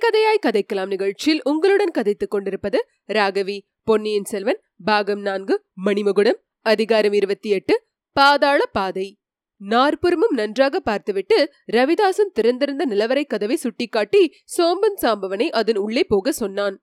கதை கதையாய் கதைக்கலாம் நிகழ்ச்சியில் உங்களுடன் கதைத்துக் கொண்டிருப்பது ராகவி. பொன்னியின் செல்வன் பாகம் நான்கு மணிமகுடம் அதிகாரம் இருபத்தி எட்டு பாதாள பாதை. நாற்புறமும் நன்றாக பார்த்துவிட்டு ரவிதாசன் திறந்திருந்த நிலவரை கதவை சுட்டிக்காட்டி சோம்பன் சாம்பவனை அதன் உள்ளே போக சொன்னான்.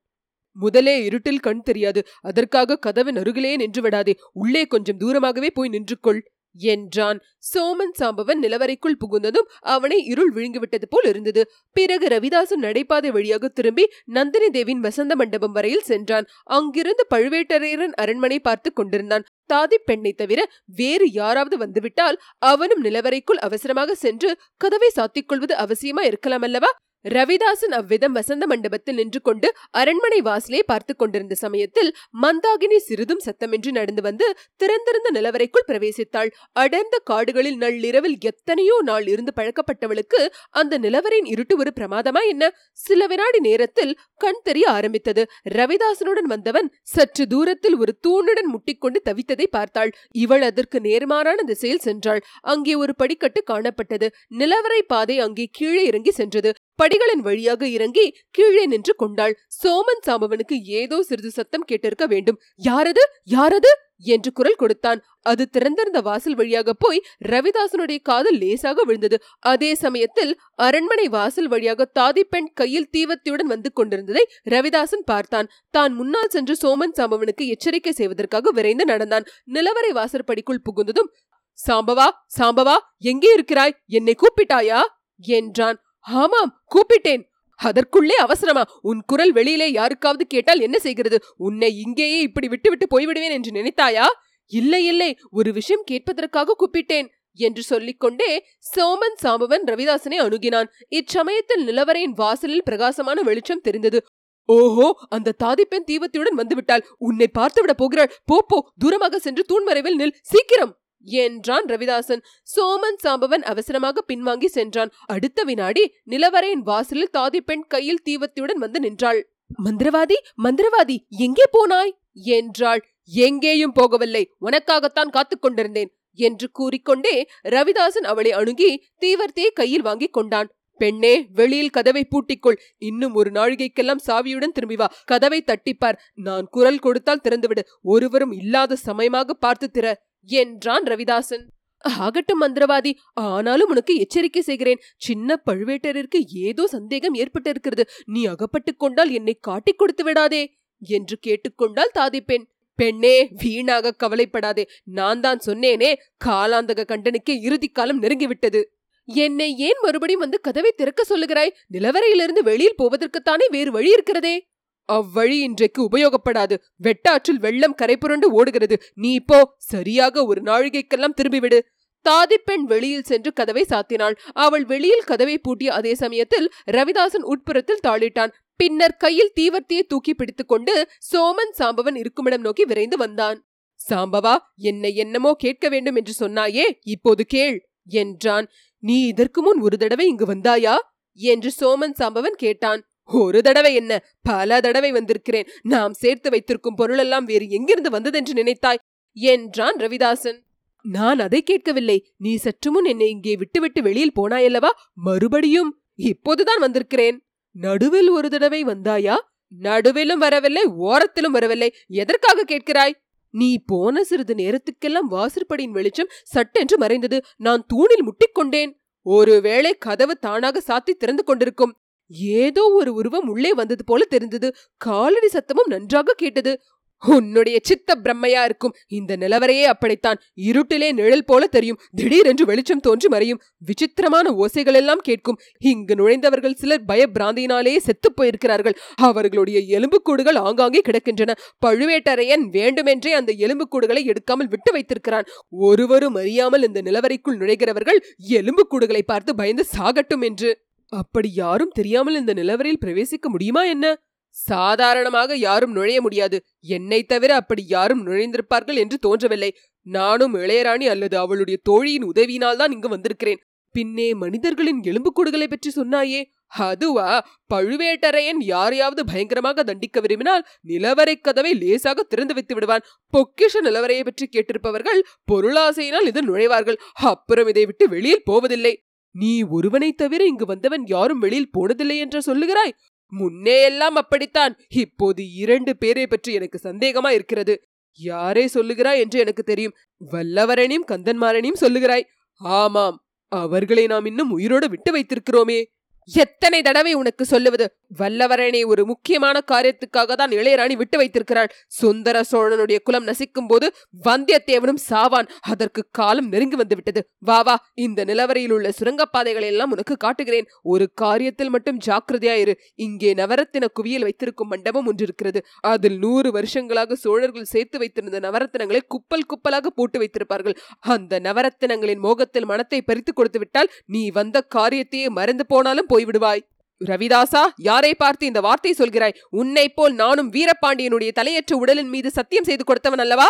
முதலே இருட்டில் கண் தெரியாது அதற்காக கதவின் அருகிலே நின்று விடாதே உள்ளே கொஞ்சம் தூரமாகவே போய் நின்று கொள் என்றான். சோமன் சாம்பவன் நிலவரைக்குள் புகுந்ததும் அவனை இருள் விழுங்கிவிட்டது போல் இருந்தது. பிறகு ரவிதாசன் நடைபாதை வழியாக திரும்பி நந்தினி தேவின் வசந்த மண்டபம் வரையில் சென்றான். அங்கிருந்து பழுவேட்டரையரன் அரண்மனை பார்த்து கொண்டிருந்தான். தாதி பெண்ணை தவிர வேறு யாராவது வந்துவிட்டால் அவனும் நிலவரைக்குள் அவசரமாக சென்று கதவை சாத்திக் கொள்வது அவசியமா இருக்கலாம் அல்லவா? ரவிதாசன் அவ்விதம் வசந்த மண்டபத்தில் நின்று கொண்டு அரண்மனை வாசலே பார்த்து கொண்டிருந்த சமயத்தில் மந்தாகினி சிறிதும் சத்தமின்றி நடந்து வந்து திறந்திருந்த நிலவரைக்குள் பிரவேசித்தாள். அடர்ந்த காடுகளில் நள்ளிரவில் எத்தனையோ நாள் இருந்து பழக்கப்பட்டவளுக்கு அந்த நிலவரின் இருட்டு ஒரு பிரமாதமா என்ன? சில வினாடி நேரத்தில் கண் தெரிய ஆரம்பித்தது. ரவிதாசனுடன் வந்தவன் சற்று தூரத்தில் ஒரு தூணுடன் முட்டிக்கொண்டு தவித்ததை பார்த்தாள். இவள் அதற்கு நேர்மாறான திசையில் சென்றாள். அங்கே ஒரு படிக்கட்டு காணப்பட்டது. நிலவரை பாதை அங்கே கீழே இறங்கி சென்றது. படிகளின் வழியாக இறங்கி கீழே நின்று கொண்டாள். சோமன் சாம்பவனுக்கு ஏதோ சிறிது சத்தம் கேட்டிருக்க வேண்டும். யாரது? யாரது? என்று குரல் கொடுத்தான். அது திறந்திருந்த வாசல் வழியாக போய் ரவிதாசனுடைய காதல் லேசாக விழுந்தது. அதே சமயத்தில் அரண்மனை வாசல் வழியாக தாதி பெண் கையில் தீவத்தியுடன் வந்து கொண்டிருந்ததை ரவிதாசன் பார்த்தான். தான் முன்னால் சென்று சோமன் சாம்பவனுக்கு எச்சரிக்கை செய்வதற்காக விரைந்து நடந்தான். நிலவரை வாசற்படிக்குள் புகுந்ததும் சாம்பவா சாம்பவா எங்கே இருக்கிறாய்? என்னை கூப்பிட்டாயா? என்றான். ஆமாம் கூப்பிட்டேன். அதற்குள்ளே அவசரமா உன் குரல் வெளியிலே யாருக்காவது கேட்டால் என்ன செய்கிறது? உன்னை இங்கேயே இப்படி விட்டுவிட்டு போய்விடுவேன் என்று நினைத்தாயா? இல்லை இல்லை ஒரு விஷயம் கேட்பதற்காக கூப்பிட்டேன் என்று சொல்லிக்கொண்டே சோமன் சாம்பவன் ரவிதாசனை அணுகினான். இச்சமயத்தில் நிலவரையின் வாசலில் பிரகாசமான வெளிச்சம் தெரிந்தது. ஓஹோ அந்த தாதிப்பெண் தீவத்தியுடன் வந்துவிட்டாள். உன்னை பார்த்துவிட போகிறாள். போ போ தூரமாக சென்று தூண்மறைவில் நில். சீக்கிரம்! என்றான் ரவிதாசன். சோமன் சாம்பவன் அவசரமாக பின்வாங்கி சென்றான். அடுத்த வினாடி நிலவரையின் வாசலில் தாதி பெண் கையில் தீவத்தியுடன் வந்து நின்றாள். மந்திரவாதி மந்திரவாதி எங்கே போனாய்? என்றாள். எங்கேயும் போகவில்லை. உனக்காகத்தான் காத்துக் கொண்டிருந்தேன் என்று கூறிக்கொண்டே ரவிதாசன் அவளை அணுகி தீவர்த்தியை கையில் வாங்கிக் கொண்டான். பெண்ணே வெளியில் கதவை பூட்டிக்கொள். இன்னும் ஒரு நாழிகைக்கெல்லாம் சாவியுடன் திரும்பி வா. கதவை தட்டிப்பார். நான் குரல் கொடுத்தால் திறந்துவிடு. ஒருவரும் இல்லாத சமயமாக பார்த்து திற. என்றான் ரவிதாசன். ஆகட்டும் மந்திரவாதி. ஆனாலும் உனக்கு எச்சரிக்கை செய்கிறேன். சின்ன பழுவேட்டரிற்கு ஏதோ சந்தேகம் ஏற்பட்டிருக்கிறது. நீ அகப்பட்டுக் கொண்டால் என்னை காட்டிக் கொடுத்து விடாதே என்று கேட்டுக்கொண்டால் தாதி பெண். பெண்ணே வீணாக கவலைப்படாதே. நான் தான் சொன்னேனே. காலாந்தக கண்டனுக்கே இறுதிக்காலம் நெருங்கிவிட்டது. என்னை ஏன் மறுபடியும் வந்து கதவை திறக்க சொல்லுகிறாய்? நிலவரையிலிருந்து வெளியில் போவதற்குத்தானே வேறு வழி இருக்கிறதே. அவ்வழி இன்றைக்கு உபயோகப்படாது. வெட்டாற்றில் வெள்ளம் கரைபுரண்டு ஓடுகிறது. நீ இப்போ சரியாக ஒரு நாழிகைக்கெல்லாம் திரும்பிவிடு. தாதிப்பெண் வெளியில் சென்று கதவை சாத்தினாள். அவள் வெளியில் கதவை பூட்டிய அதே சமயத்தில் ரவிதாசன் உட்புறத்தில் தாளிட்டான். பின்னர் கையில் தீவர்த்தியை தூக்கி பிடித்துக்கொண்டு சோமன் சாம்பவன் இருக்குமிடம் நோக்கி விரைந்து வந்தான். சாம்பவா என்னை என்னமோ கேட்க வேண்டும் என்று சொன்னாயே இப்போது கேள் என்றான். நீ இதற்கு முன் ஒரு தடவை இங்கு வந்தாயா? என்று சோமன் சாம்பவன் கேட்டான். ஒரு தடவை என்ன? பல தடவை வந்திருக்கிறேன். நாம் சேர்த்து வைத்திருக்கும் பொருளெல்லாம் வேறு எங்கிருந்து வந்ததென்று நினைத்தாய்? என்றான் ரவிதாசன். நான் அதை கேட்கவில்லை. நீ சற்றுமுன் என்னை இங்கே விட்டுவிட்டு வெளியில் போனாயல்லவா? மறுபடியும் இப்போதுதான் வந்திருக்கிறேன். நடுவில் ஒரு தடவை வந்தாயா? நடுவிலும் வரவில்லை ஓரத்திலும் வரவில்லை. எதற்காக கேட்கிறாய்? நீ போன சிறிது நேரத்துக்கெல்லாம் வாசற்படியின் வெளிச்சம் சட்டென்று மறைந்தது. நான் தூணில் முட்டிக்கொண்டேன். ஒருவேளை கதவு தானாக சாத்தி திறந்து கொண்டிருக்கும். ஏதோ ஒரு உருவம் உள்ளே வந்தது போல தெரிந்தது. காலடி சத்தமும் நன்றாக கேட்டது. உன்னுடைய சித்த பிரம்மையா இருக்கும். இந்த நிலவரையே அப்படித்தான். இருட்டிலே நிழல் போல தெரியும். திடீரென்று வெளிச்சம் தோன்றி மறையும். விசித்திரமான ஓசைகள் எல்லாம் கேட்கும். இங்கு நுழைந்தவர்கள் சிலர் பயபிராந்தியினாலேயே செத்துப் போயிருக்கிறார்கள். அவர்களுடைய எலும்புக்கூடுகள் ஆங்காங்கே கிடக்கின்றன. பழுவேட்டரையன் வேண்டுமென்றே அந்த எலும்புக்கூடுகளை எடுக்காமல் விட்டு வைத்திருக்கிறான். ஒருவரும் அறியாமல் இந்த நிலவரைக்குள் நுழைகிறவர்கள் எலும்புக்கூடுகளை பார்த்து பயந்து சாகட்டும் என்று. அப்படி யாரும் தெரியாமல் இந்த நிலவரையில் பிரவேசிக்க முடியுமா என்ன? சாதாரணமாக யாரும் நுழைய முடியாது. என்னை தவிர அப்படி யாரும் நுழைந்திருப்பார்கள் என்று தோன்றவில்லை. நானும் இளையராணி அல்லது அவளுடைய தோழியின் உதவியினால் தான் இங்கு வந்திருக்கிறேன். பின்னே மனிதர்களின் எலும்புக்கூடுகளை பற்றி சொன்னாயே. அதுவா? பழுவேட்டரையன் யாரையாவது பயங்கரமாக தண்டிக்க விரும்பினால் நிலவரை கதவை லேசாக திறந்து வைத்து விடுவான். பொக்கிஷ நிலவரையை பற்றி கேட்டிருப்பவர்கள் பொருளாசையினால் இது நுழைவார்கள். அப்புறம் இதை விட்டு வெளியில் போவதில்லை. நீ ஒருவனைத் தவிர இங்கு வந்தவன் யாரும் வெளியில் போனதில்லை என்று சொல்லுகிறாய்? முன்னே எல்லாம் அப்படித்தான். இப்போது இரண்டு பேரை பற்றி எனக்கு சந்தேகமா இருக்கிறது. யாரே சொல்லுகிறாய் என்று எனக்கு தெரியும். வல்லவரனையும் கந்தன்மாரனையும் சொல்லுகிறாய். ஆமாம் அவர்களை நாம் இன்னும் உயிரோடு விட்டு வைத்திருக்கிறோமே. எத்தனை தடவை உனக்கு சொல்லுவது? வல்லவரனை ஒரு முக்கியமான காரியத்துக்காக தான் இளையராணி விட்டு வைத்திருக்கிறாள். சுந்தர சோழனுடைய குலம் நசிக்கும் போது வந்தியத்தேவனும் சாவான். அதற்கு காலம் நெருங்கி வந்து விட்டது வா வா இந்த நிலவரையில் உள்ள சுரங்கப்பாதைகளை எல்லாம் உனக்கு காட்டுகிறேன். ஒரு காரியத்தில் மட்டும் ஜாக்கிரதையாயிரு. இங்கே நவரத்தின குவியல் வைத்திருக்கும் மண்டபம் ஒன்று இருக்கிறது அதில் நூறு வருஷங்களாக சோழர்கள் சேர்த்து வைத்திருந்த நவரத்தினங்களை குப்பல் குப்பலாக போட்டு வைத்திருப்பார்கள். அந்த நவரத்தினங்களின் மோகத்தில் மனத்தை பறித்து கொடுத்து விட்டால் நீ வந்த காரியத்தையே மறந்து போனாலும் போய்விடுவாய். ரவிதாசா யாரை பார்த்து இந்த வார்த்தை சொல்கிறாய்? உன்னை போல் நானும் வீரபாண்டியனுடைய தலையற்ற உடலின் மீது சத்தியம் செய்து கொடுத்தவன் அல்லவா?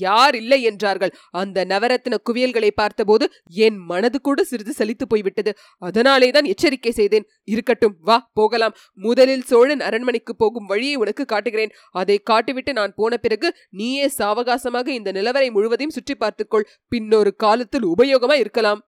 யார் இல்லை என்றார்கள். அந்த நவரத்ன குவியல்களை பார்த்தபோது என் மனது கூட சிறிது சலித்து போய்விட்டது. அதனாலே தான் எச்சரிக்கை செய்தேன். இருக்கட்டும் வா போகலாம். முதலில் சோழன் அரண்மனைக்கு போகும் வழியை உனக்கு காட்டுகிறேன். அதை காட்டிவிட்டு நான் போன பிறகு நீயே சாவகாசமாக இந்த நிலவரை முழுவதையும் சுற்றி பார்த்துக்கொள் பின்னொரு காலத்தில் உபயோகமா இருக்கலாம்.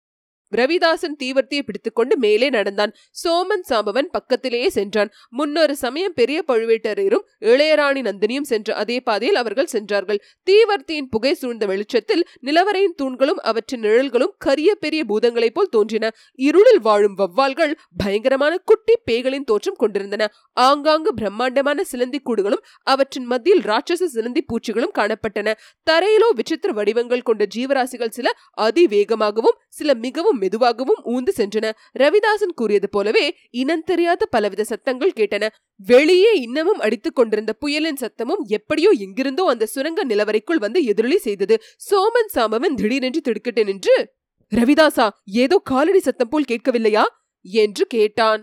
ரவிதாசன் தீவர்த்தியை பிடித்துக்கொண்டு மேலே நடந்தான். சோமன் சாம்பவன் பக்கத்திலேயே சென்றான். முன்னொரு சமயம் பெரிய பழுவேட்டரையரும் இளையராணி நந்தினியும் சென்ற அதே பாதையில் அவர்கள் சென்றார்கள். தீவர்த்தியின் புகை சூழ்ந்த வெளிச்சத்தில் நிலவரையின் தூண்களும் அவற்றின் நிழல்களும் கரிய பெரிய பூதங்களைப் போல் தோன்றின. இருளில் வாழும் வவ்வால்கள் பயங்கரமான குட்டி பேய்களின் தோற்றம் கொண்டிருந்தன. ஆங்காங்கு பிரம்மாண்டமான சிலந்தி கூடுகளும் அவற்றின் மத்தியில் ராட்சச சிலந்தி பூச்சிகளும் காணப்பட்டன. தரையிலோ விசித்திர வடிவங்கள் கொண்ட ஜீவராசிகள் சில அதிவேகமாகவும் சில மிகவும் மெதுவாகவும் ஊந்து சென்றன. ரவிதாசன் கூறியது போலவே இனம் தெரியாத பலவித சத்தங்கள் கேட்டன. வெளியே இன்னமும் அடித்துக் கொண்டிருந்த புயலின் சத்தமும் எப்படியோ எங்கிருந்தோ அந்த சுரங்க நிலவரைக்குள் வந்து எதிரொலி செய்தது. சோமன் சாமவன் திடீரென்று திடுக்கிட்டு நின்று ரவிதாசா ஏதோ காலடி சத்தம் போல் கேட்கவில்லையா? என்று கேட்டான்.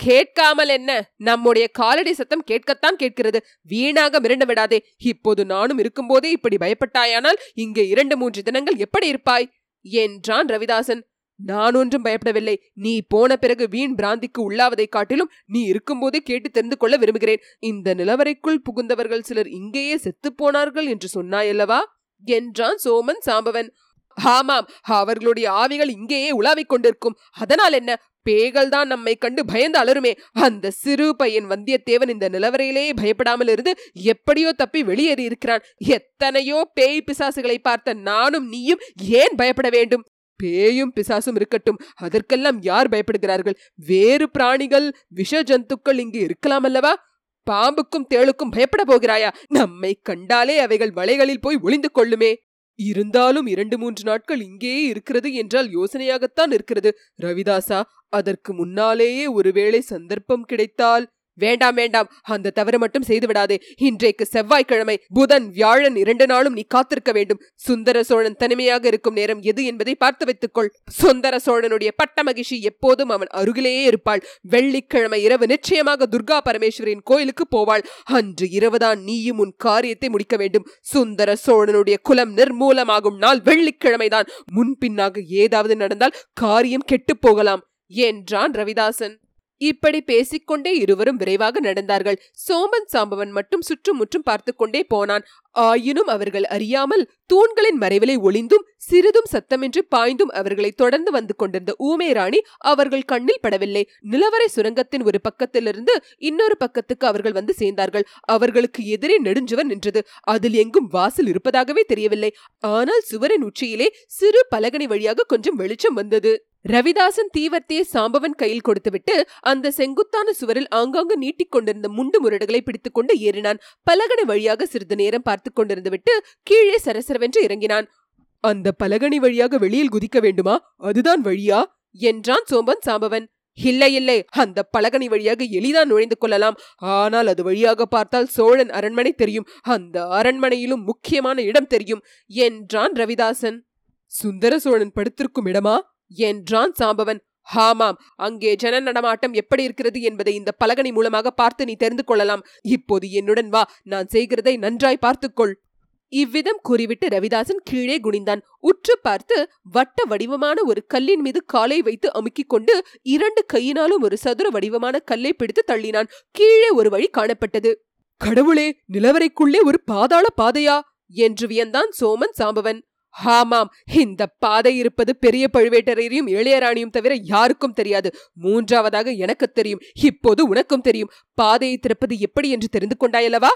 கேட்காமல் என்ன? நம்முடைய காலடி சத்தம் கேட்கத்தான் கேட்கிறது. வீணாக மிரண்டு விடாதே. இப்போது நானும் இருக்கும்போதே இப்படி பயப்பட்டாயானால் இங்கே இரண்டு மூன்று தினங்கள் எப்படி இருப்பாய்? என்றான் ரவிதாசன். நான் ஒன்றும் பயப்படவில்லை. நீ போன பிறகு வீண் பிராந்திக்கு உள்ளாவதைக் காட்டிலும் நீ இருக்கும்போதே கேட்டு தெரிந்து கொள்ள விரும்புகிறேன். இந்த நிலவரைக்குள் புகுந்தவர்கள் சிலர் இங்கேயே செத்துப்போனார்கள் என்று சொன்னாயல்லவா? என்றான் சோமன் சாம்பவன். ஆமாம் அவர்களுடைய ஆவிகள் இங்கேயே உலாவிக் கொண்டிருக்கும். அதனால் என்ன? பேய்கள் தான் நம்மை கண்டு பயந்து அலருமே அந்த சிறு பையன் வந்தியத்தேவன் இந்த நிலவரையிலேயே பயப்படாமல் இருந்து எப்படியோ தப்பி வெளியேறி இருக்கிறான் எத்தனையோ பேய் பிசாசுகளை பார்த்த நானும் நீயும் ஏன் பயப்பட வேண்டும்? பேயும் பிசாசும் இருக்கட்டும். அதற்கெல்லாம் யார் பயப்படுகிறார்கள்? வேறு பிராணிகள் விஷ ஜந்துக்கள் இங்கு இருக்கலாம் அல்லவா பாம்புக்கும் தேளுக்கும் பயப்பட போகிறாயா? நம்மை கண்டாலே அவைகள் வலைகளில் போய் ஒளிந்து கொள்ளுமே. இருந்தாலும் இரண்டு மூன்று நாட்கள் இங்கேயே இருக்கிறது என்றால் யோசனையாகத்தான் இருக்கிறது. ரவிதாசா அதற்கு முன்னாலேயே ஒருவேளை சந்தர்ப்பம் கிடைத்தால் வேண்டாம் வேண்டாம். அந்த தவறு மட்டும் செய்துவிடாது. இன்றைக்கு செவ்வாய்க்கிழமை புதன் வியாழன் இரண்டு நாளும் நீ காத்திருக்க வேண்டும். சுந்தர சோழன் தனிமையாக இருக்கும் நேரம் எது என்பதை பார்த்து வைத்துக்கொள். சுந்தர சோழனுடைய பட்ட மகிழ்ச்சி எப்போதும் அவன் அருகிலேயே இருப்பாள். வெள்ளிக்கிழமை இரவு நிச்சயமாக துர்கா பரமேஸ்வரின் கோயிலுக்கு போவாள். அன்று இரவுதான் நீயும் உன் காரியத்தை முடிக்க வேண்டும். சுந்தர சோழனுடைய குலம் நிர்மூலமாகும் நாள் வெள்ளிக்கிழமைதான். முன்பின்னாக ஏதாவது நடந்தால் காரியம் கெட்டுப் போகலாம். என்றான் ரவிதாசன். இப்படி பேசிக்கொண்டே இருவரும் விரைவாக நடந்தார்கள். சோமன் சாம்பவன் மட்டும் சுற்றுமுற்றும் பார்த்து கொண்டே போனான். ஆயினும் அவர்கள் அறியாமல் தூண்களின் மறைவிலை ஒளிந்தும் சிறிதும் சத்தமின்றி பாய்ந்தும் அவர்களை தொடர்ந்து வந்து கொண்டிருந்த ஊமே ராணி அவர்கள் கண்ணில் படவில்லை. நிலவரை சுரங்கத்தின் ஒரு பக்கத்திலிருந்து இன்னொரு பக்கத்துக்கு அவர்கள் வந்து சேர்ந்தார்கள். அவர்களுக்கு எதிரே நெடுஞ்சுவர் நின்றது. அதில் எங்கும் வாசல் இருப்பதாகவே தெரியவில்லை. ஆனால் சுவரின் உச்சியிலே சிறு பலகனி வழியாக கொஞ்சம் வெளிச்சம் வந்தது. ரவிதாசன் தீவர்த்தியை சாம்பவன் கையில் கொடுத்துவிட்டு அந்த செங்குத்தான சுவரில் ஆங்காங்கு நீட்டிக் கொண்டிருந்த முண்டு முரடுகளை பிடித்துக்கொண்டு ஏறினான். பலகனை வழியாக சிறிது நேரம் பார்த்து கொண்டிருந்து விட்டு கீழே சரசரவென்று இறங்கினான். அந்த பலகனி வழியாக வெளியில் குதிக்க வேண்டுமா? அதுதான் வழியா? என்றான் சோம்பன் சாம்பவன். இல்லை இல்லை. அந்த பலகனி வழியாக எளிதான் நுழைந்து கொள்ளலாம். ஆனால் அது வழியாக பார்த்தால் சோழன் அரண்மனை தெரியும். அந்த அரண்மனையிலும் முக்கியமான இடம் தெரியும் என்றான் ரவிதாசன் சுந்தர சோழன் படுத்திருக்கும் இடமா? என்றான் சாம்பவன். ஆமாம் அங்கே ஜன நடமாட்டம் எப்படி இருக்கிறது என்பதை இந்த பலகனி மூலமாக பார்த்து நீ தெரிந்து கொள்ளலாம். இப்போது என்னுடன் வா நான் செய்கிறதை நன்றாய் பார்த்துக்கொள். இவ்விதம் கூறிவிட்டு ரவிதாசன் கீழே குனிந்தான். உற்று பார்த்து வட்ட வடிவமான ஒரு கல்லின் மீது காலை வைத்து அமுக்கிக் கொண்டு இரண்டு கையினாலும் ஒரு சதுர வடிவமான கல்லை பிடித்து தள்ளினான். கீழே ஒரு வழி காணப்பட்டது. கடவுளே நிலவரைக்குள்ளே ஒரு பாதாள பாதையா? என்று வியந்தான் சோமன் சாம்பவன். ஆமாம் இந்த பாதை இருப்பது பெரிய பழுவேட்டரையரையும் இளையராணியும் தவிர யாருக்கும் தெரியாது. மூன்றாவதாக எனக்கு தெரியும் இப்போது உனக்கும் தெரியும் பாதையை திறப்பது எப்படி என்று தெரிந்து கொண்டாயல்லவா?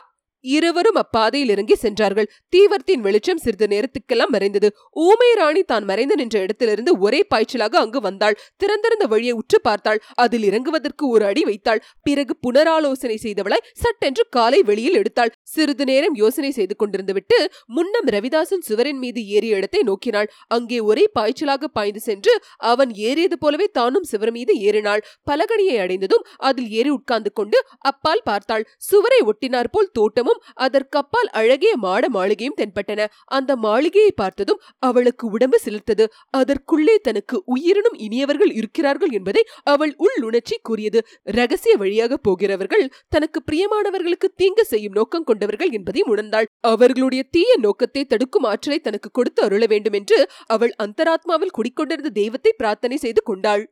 இருவரும் அப்பாதையில் இறங்கி சென்றார்கள். தீவர்த்தின் வெளிச்சம் சிறிது நேரத்துக்கெல்லாம் மறைந்தது. ஊமை ராணி தான் மறைந்து நின்ற இடத்திலிருந்து ஒரே பாய்ச்சலாக அங்கு வந்தாள். திறந்திருந்த வழியை உற்று பார்த்தாள். அதில் இறங்குவதற்கு ஒரு அடி வைத்தாள். பிறகு புனராலோசனை செய்தவளாய் சட்டென்று காலை வெளியில் எடுத்தாள். சிறிது நேரம் யோசனை செய்து கொண்டிருந்துவிட்டு முன்னம் ரவிதாசன் சுவரின் மீது ஏறிய இடத்தை நோக்கினாள். அங்கே ஒரே பாய்ச்சலாக பாய்ந்து சென்று அவன் ஏறியது போலவே தானும் சுவர் மீது ஏறினாள். பலகணியை அடைந்ததும் அதில் ஏறி உட்கார்ந்து கொண்டு அப்பால் பார்த்தாள். சுவரை ஒட்டினார் போல் தோட்டமும் அதற்கப்பால் அழகிய மாட மாளிகையும் தென்பட்டன. அந்த மாளிகையை பார்த்ததும் அவளுக்கு உடம்பு சிலிர்த்தது. அதற்குள்ளே தனக்கு உயிரினும் இனியவர்கள் இருக்கிறார்கள் என்பதை அவள் உள்ளுணர்ச்சி கூறியது. ரகசிய வழியாக போகிறவர்கள் தனக்கு பிரியமானவர்களுக்கு தீங்கு செய்யும் நோக்கம் கொண்டு கொண்டவர்கள் என்பதையும் உணர்ந்தாள். அவர்களுடைய தீய நோக்கத்தை தடுக்கும் ஆற்றலை தனக்கு கொடுத்து அருள வேண்டும் என்று அவள் அந்தராத்மாவில் குடிக்கொண்டிருந்த தெய்வத்தை பிரார்த்தனை செய்து கொண்டாள்.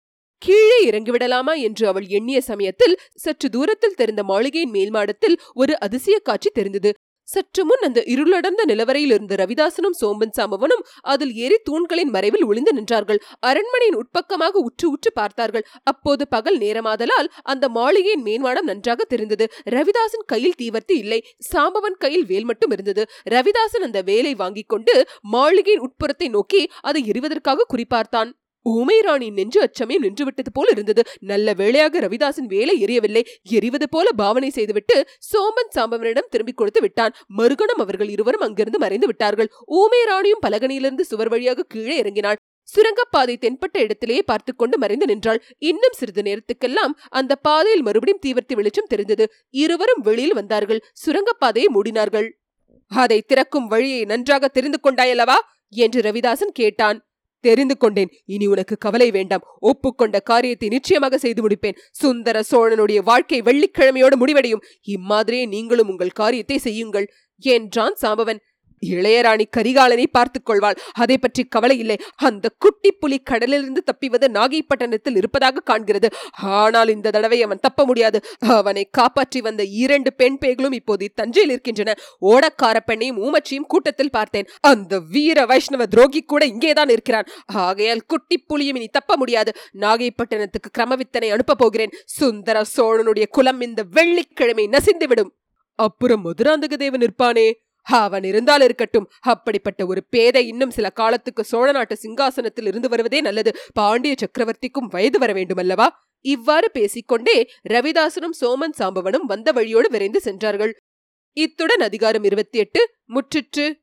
கீழே இறங்கிவிடலாமா என்று அவள் எண்ணிய சமயத்தில் சற்று தூரத்தில் தெரிந்த மாளிகையின் மேல் மாடத்தில் ஒரு அதிசய காட்சி தெரிந்தது. சற்று முன் அந்த இருளடர்ந்த நிலவரையில் இருந்த ரவிதாசனும் சோம்பன் சாம்பவனும் அதில் ஏறி தூண்களின் மறைவில் ஒளிந்து நின்றார்கள். அரண்மனையின் உட்பக்கமாக உற்று உற்று பார்த்தார்கள். அப்போது பகல் நேரமாதலால் அந்த மாளிகையின் மேன்வாடம் நன்றாக தெரிந்தது. ரவிதாசன் கையில் தீவர்த்தி இல்லை. சாம்பவன் கையில் வேல் மட்டும் இருந்தது. ரவிதாசன் அந்த வேலை வாங்கிக் கொண்டு மாளிகையின் உட்புறத்தை நோக்கி அதை எறிவதற்காக குறிப்பார்த்தான். ஊமைராணி நெஞ்சு அச்சமே நின்றுவிட்டது போல் இருந்தது. நல்ல வேளையாக ரவிதாசன் வேலை எரியவில்லை. எரிவது போல பாவனை செய்துவிட்டு சோமன் சாம்பவனிடம் திரும்பிக் கொடுத்து விட்டான். மறுகணம் அவர்கள் இருவரும் அங்கிருந்து மறைந்து விட்டார்கள். ஊமை ராணியும் பலகனியிலிருந்து சுவர் வழியாக கீழே இறங்கினாள். சுரங்கப்பாதை தென்பட்ட இடத்திலேயே பார்த்து கொண்டு மறைந்து நின்றாள். இன்னும் சிறிது நேரத்துக்கெல்லாம் அந்த பாதையில் மறுபடியும் தீவிரத்தி வெளிச்சம் தெரிந்தது. இருவரும் வெளியில் வந்தார்கள். சுரங்கப்பாதையை மூடினார்கள். அதை திறக்கும் வழியை நன்றாக தெரிந்து கொண்டாயல்லவா? என்று ரவிதாசன் கேட்டான். தெரிந்து கொண்டேன். இனி உனக்கு கவலை வேண்டாம். ஒப்புக்கொண்ட காரியத்தை நிச்சயமாக செய்து முடிப்பேன். சுந்தர சோழனுடைய வாழ்க்கை வெள்ளிக்கிழமையோடு முடிவடையும். இம்மாதிரியே நீங்களும் உங்கள் காரியத்தை செய்யுங்கள். என்றான் சாம்பவன். இளையராணி கரிகாலனை பார்த்துக் கொள்வாள். அதை பற்றி கவலை இல்லை. அந்த குட்டி புலி கடலிலிருந்து தப்பிவது நாகைப்பட்டினத்தில் இருப்பதாக காண்கிறது. ஆனால் இந்த தடவை அவன் தப்ப முடியாது. அவனை காப்பாற்றி வந்த இரண்டு பெண் பேய்களும் இப்போது தஞ்சையில் இருக்கின்றன. ஓடக்கார பெண்ணையும் ஊமச்சியும் கூட்டத்தில் பார்த்தேன். அந்த வீர வைஷ்ணவ துரோகி கூட இங்கேதான் இருக்கிறான். ஆகையால் குட்டி புலியும் இனி தப்ப முடியாது. நாகைப்பட்டினத்துக்கு கிரமவித்தனை அனுப்ப போகிறேன். சுந்தர சோழனுடைய குலம் இந்த வெள்ளிக்கிழமை நசிந்துவிடும். அப்புறம் மதுராந்தக தேவன் இருப்பானே அவன் இருந்தால் இருக்கட்டும். அப்படிப்பட்ட ஒரு பேதை இன்னும் சில காலத்துக்கு சோழ நாட்டு சிங்காசனத்தில் இருந்து வருவதே நல்லது. பாண்டிய சக்கரவர்த்திக்கும் வயது வர வேண்டுமல்லவா? இவ்வாறு பேசிக்கொண்டே ரவிதாசனும் சோமன் சாம்பவனும் வந்த வழியோடு விரைந்து சென்றார்கள். இத்துடன் அதிகாரம் இருபத்தி எட்டு முற்றிற்று.